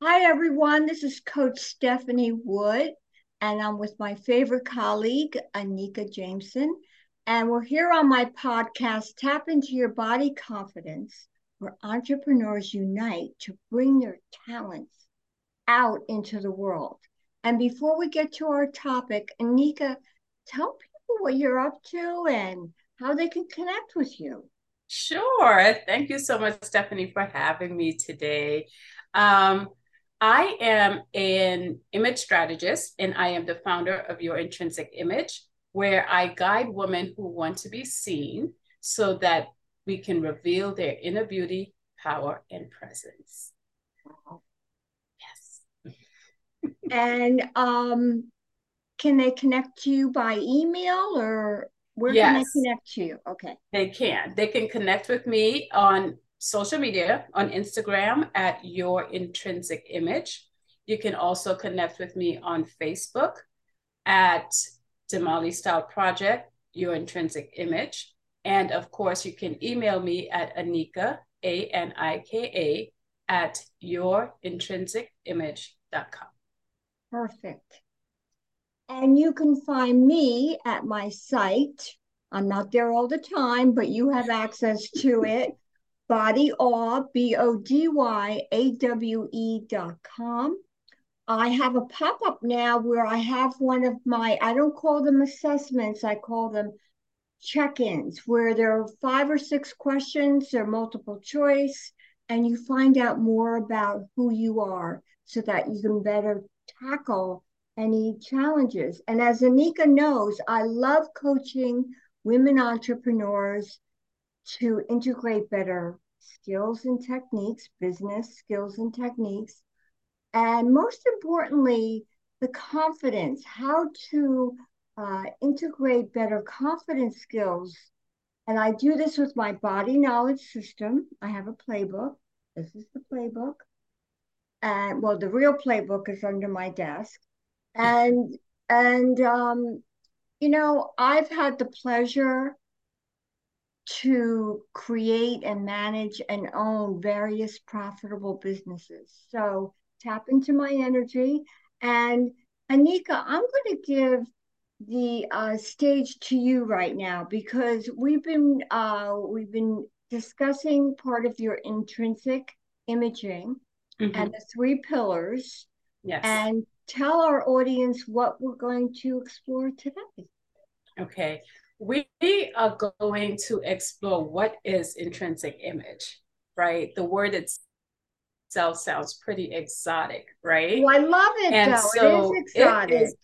Hi, everyone. This is Coach Stephanie Wood, and I'm with my favorite colleague, Anika Jameson. And we're here on my podcast, Tap into Your Body Confidence, where entrepreneurs unite to bring their talents out into the world. And before we get to our topic, Anika, tell people what you're up to and how they can connect with you. Sure. Thank you so much, Stephanie, for having me today. Um, I am an image strategist and I am the founder of Your Intrinsic Image, where I guide women who want to be seen so that we can reveal their inner beauty, power, and presence. Wow. Yes. and um, can they connect to you by email or where yes. can they connect to you? Okay. They can. They can connect with me on social media on Instagram at Your Intrinsic Image. You can also connect with me on Facebook at Damali Style Project, Your Intrinsic Image. And of course, you can email me at Anika, A N I K A, at yourintrinsicimage.com. Perfect. And you can find me at my site. I'm not there all the time, but you have access to it Body Awe, B O D Y A W E dot com. I have a pop up now where I have one of my, I don't call them assessments, I call them check ins, where there are five or six questions, they're multiple choice, and you find out more about who you are so that you can better tackle any challenges. And as Anika knows, I love coaching women entrepreneurs to integrate better skills and techniques, business skills and techniques, and most importantly, the confidence, how to uh, integrate better confidence skills. And I do this with my body knowledge system. I have a playbook. This is the playbook. And well, the real playbook is under my desk. And and um, you know, I've had the pleasure to create and manage and own various profitable businesses. So tap into my energy. And Anika, I'm going to give the uh, stage to you right now because we've been uh, we've been discussing part of your intrinsic imaging mm-hmm. and the three pillars. Yes. And tell our audience what we're going to explore today. Okay we are going to explore what is intrinsic image, right? The word itself sounds pretty exotic, right? Oh, I love it. And though. so it is exotic. It is,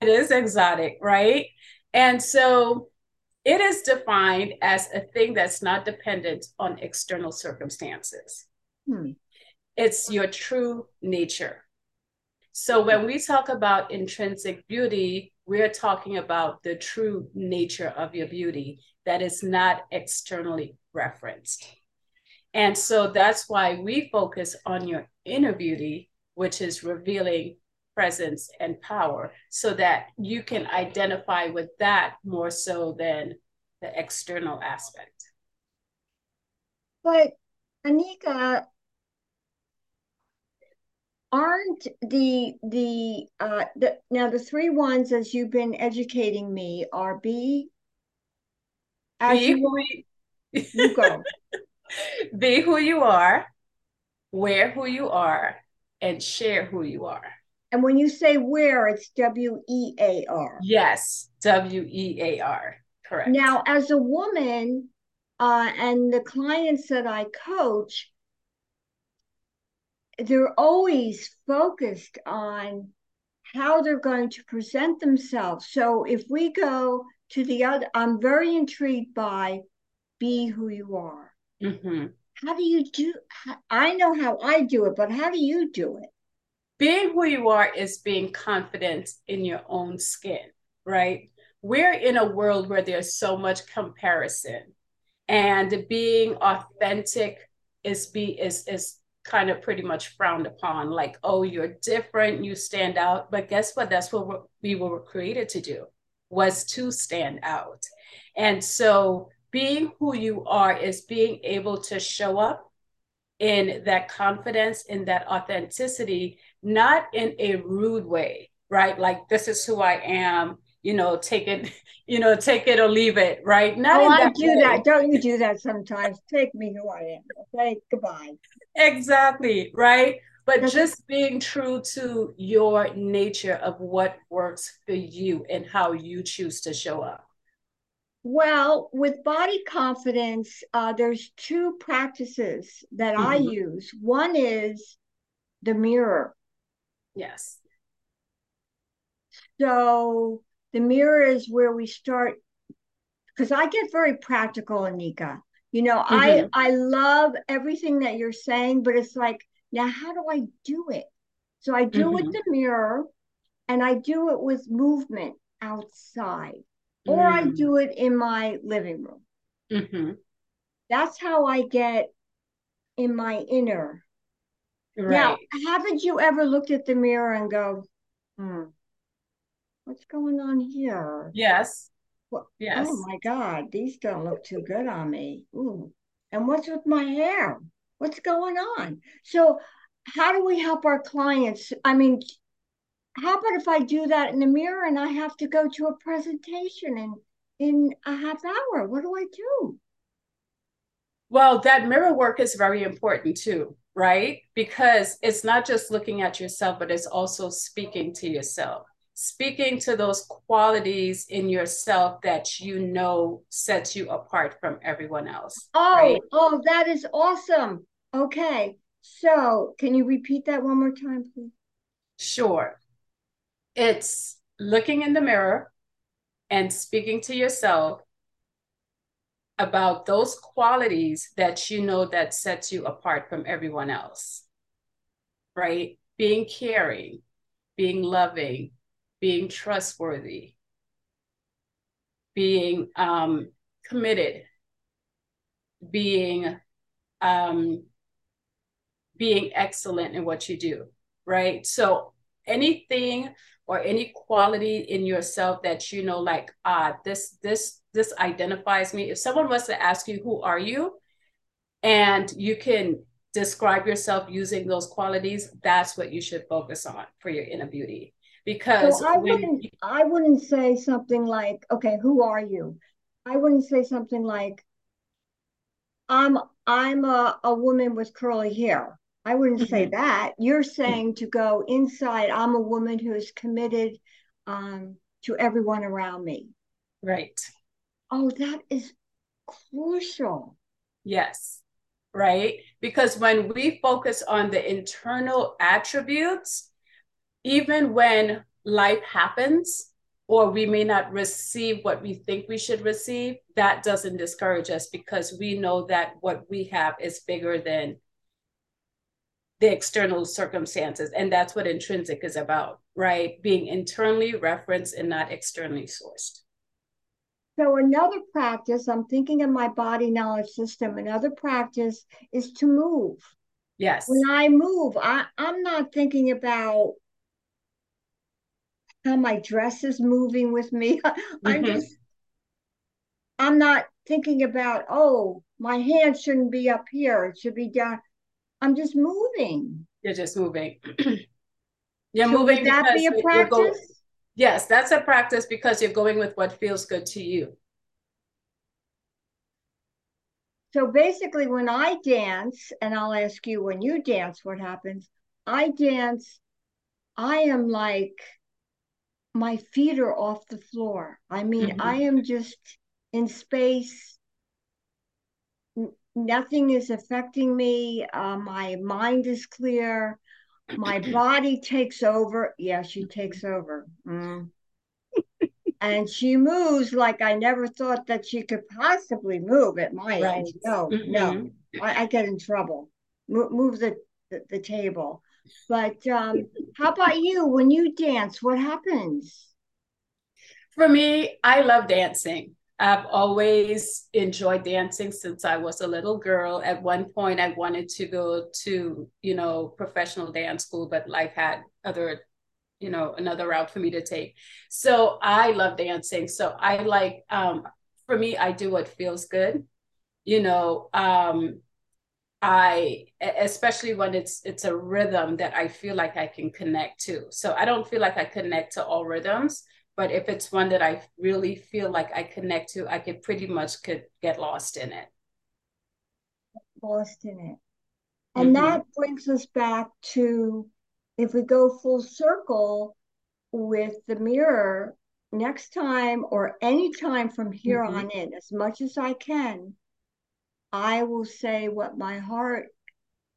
it is exotic, right? And so it is defined as a thing that's not dependent on external circumstances. Hmm. It's your true nature. So when we talk about intrinsic beauty, we're talking about the true nature of your beauty that is not externally referenced. And so that's why we focus on your inner beauty, which is revealing presence and power, so that you can identify with that more so than the external aspect. But Anika, aren't the the uh the now the three ones as you've been educating me are be as be you, who you go. Be who you are wear who you are and share who you are. And when you say where it's w-e-a-r yes w-e-a-r correct. Now as a woman uh and the clients that i coach they're always focused on how they're going to present themselves. So if we go to the other, I'm very intrigued by be who you are. Mm-hmm. How do you do? I know how I do it, but how do you do it? Being who you are is being confident in your own skin, right? We're in a world where there's so much comparison, and being authentic is be is is kind of pretty much frowned upon like oh you're different you stand out. But guess what? That's what we were created to do was to stand out. And so being who you are is being able to show up in that confidence, in that authenticity, not in a rude way, right? Like this is who I am, you know, take it, you know, take it or leave it, right? Not oh, I do way. that. Don't you do that sometimes? Take me who I am. Okay, goodbye. Exactly, right? But just being true to your nature of what works for you and how you choose to show up. Well, with body confidence, uh, there's two practices that mm-hmm. I use. One is the mirror. Yes. So the mirror is where we start because I get very practical, Anika. You know, mm-hmm. I I love everything that you're saying, but it's like, now how do I do it? So I do mm-hmm. with the mirror and I do it with movement outside or I mm. do it in my living room. Mm-hmm. That's how I get in my inner. Right. Now, haven't you ever looked at the mirror and go, hmm, what's going on here? Yes. Well, yes. Oh my God, these don't look too good on me. Ooh. And what's with my hair? What's going on? So, how do we help our clients? I mean, how about if I do that in the mirror and I have to go to a presentation in in a half hour? What do I do? Well, that mirror work is very important too, right? Because it's not just looking at yourself, but it's also speaking to yourself, speaking to those qualities in yourself that you know sets you apart from everyone else. Oh, right? oh, that is awesome. Okay. So, can you repeat that one more time, please? Sure it's looking in the mirror and speaking to yourself about those qualities that you know that sets you apart from everyone else right being caring being loving being trustworthy being um, committed being um, being excellent in what you do right? So anything or any quality in yourself that you know like ah this this this identifies me. If someone was to ask you who are you? and you can describe yourself using those qualities that's what you should focus on for your inner beauty because so I wouldn't you, I wouldn't say something like okay who are you I wouldn't say something like I'm I'm a, a woman with curly hair I wouldn't mm-hmm. say that. You're saying to go inside. I'm a woman who is committed um, to everyone around me. Right. Oh, that is crucial. Yes. Right. Because when we focus on the internal attributes, even when life happens, or we may not receive what we think we should receive, that doesn't discourage us because we know that what we have is bigger than the external circumstances. And that's what intrinsic is about, right? Being internally referenced and not externally sourced. So, another practice, I'm thinking of my body knowledge system, another practice is to move. Yes. When I move, I, I'm not thinking about how my dress is moving with me. I'm mm-hmm. just, I'm not thinking about, oh, my hand shouldn't be up here. It should be down. I'm just moving. You're just moving. you're so moving. Would that be a practice? Going, yes, that's a practice because you're going with what feels good to you. So basically, when I dance, and I'll ask you when you dance, what happens? I dance, I am like, my feet are off the floor. I mean, mm-hmm. I am just in space nothing is affecting me. Uh, my mind is clear. My body takes over. Yeah, she takes over. Mm. and she moves like I never thought that she could possibly move at my right. age. No, mm-hmm. no, I, I, get in trouble. Mo- move the, the, the table. But um, how about you? When you dance, what happens? For me, I love dancing. I've always enjoyed dancing since I was a little girl. At one point, I wanted to go to, you know, professional dance school, but life had other, you know, another route for me to take. So I love dancing. So I like, um, for me, I do what feels good. You know, um, I especially when it's it's a rhythm that I feel like I can connect to. So I don't feel like I connect to all rhythms, but if it's one that I really feel like I connect to, I could pretty much could get lost in it. Lost in it. And mm-hmm. that brings us back to if we go full circle with the mirror next time or any time from here mm-hmm. on in, as much as I can, I will say what my heart,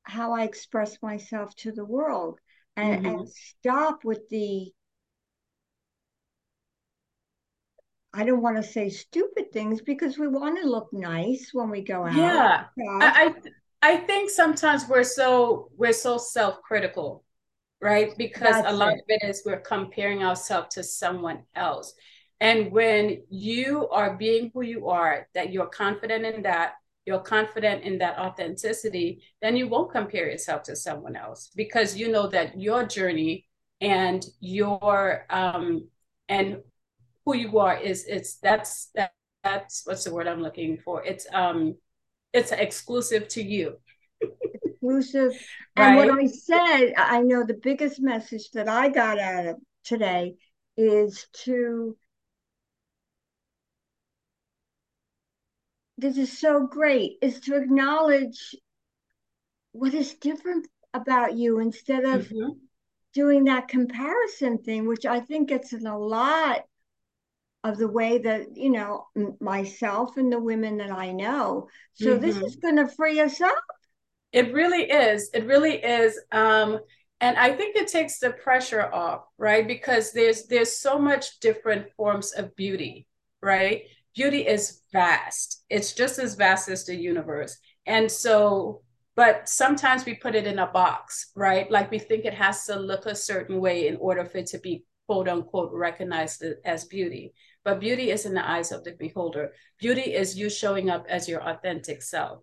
how I express myself to the world, and, mm-hmm. and stop with the I don't want to say stupid things because we want to look nice when we go out. Yeah. I I think sometimes we're so we're so self-critical, right? Because That's a lot it. of it is we're comparing ourselves to someone else. And when you are being who you are, that you're confident in that, you're confident in that authenticity, then you won't compare yourself to someone else because you know that your journey and your um and who you are is it's that's that that's what's the word I'm looking for. It's um it's exclusive to you. exclusive. Right? And what I said, I know the biggest message that I got out of today is to this is so great is to acknowledge what is different about you instead of mm-hmm. doing that comparison thing which i think gets in a lot of the way that you know myself and the women that I know. So mm-hmm. this is going to free us up. It really is. It really is. Um, and I think it takes the pressure off, right? Because there's there's so much different forms of beauty, right? Beauty is vast. It's just as vast as the universe. And so, but sometimes we put it in a box, right? Like we think it has to look a certain way in order for it to be quote unquote recognized as beauty. But beauty is in the eyes of the beholder. Beauty is you showing up as your authentic self.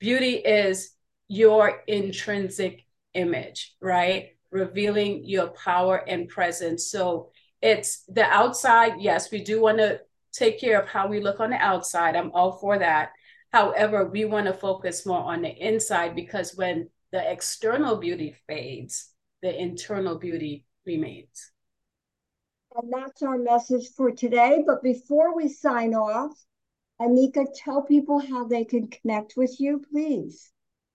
Beauty is your intrinsic image, right? Revealing your power and presence. So it's the outside. Yes, we do want to take care of how we look on the outside. I'm all for that. However, we want to focus more on the inside because when the external beauty fades, the internal beauty remains. And that's our message for today. But before we sign off, Anika, tell people how they can connect with you, please.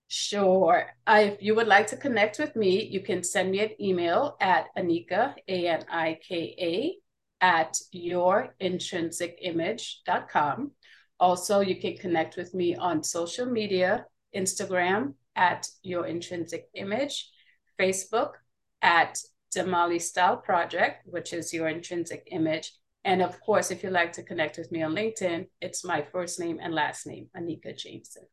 Sure. Uh, if you would like to connect with me, you can send me an email at Anika, A N I K A, at yourintrinsicimage.com. Also, you can connect with me on social media Instagram at Your Intrinsic Image, Facebook at Damali Style Project, which is your intrinsic image. And of course, if you'd like to connect with me on LinkedIn, it's my first name and last name, Anika Jameson.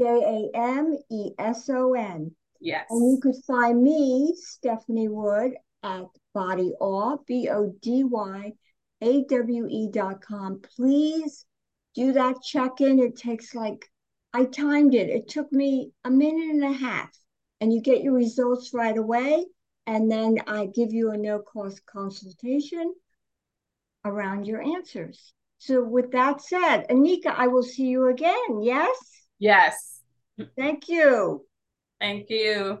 J A M E S O N. Yes. And you could find me, Stephanie Wood, at Body Awe, B O D Y A W E dot com. Please do that check in. It takes like, I timed it, it took me a minute and a half, and you get your results right away and then I give you a no cost consultation around your answers. So, with that said, Anika, I will see you again. Yes? Yes. Thank you. Thank you.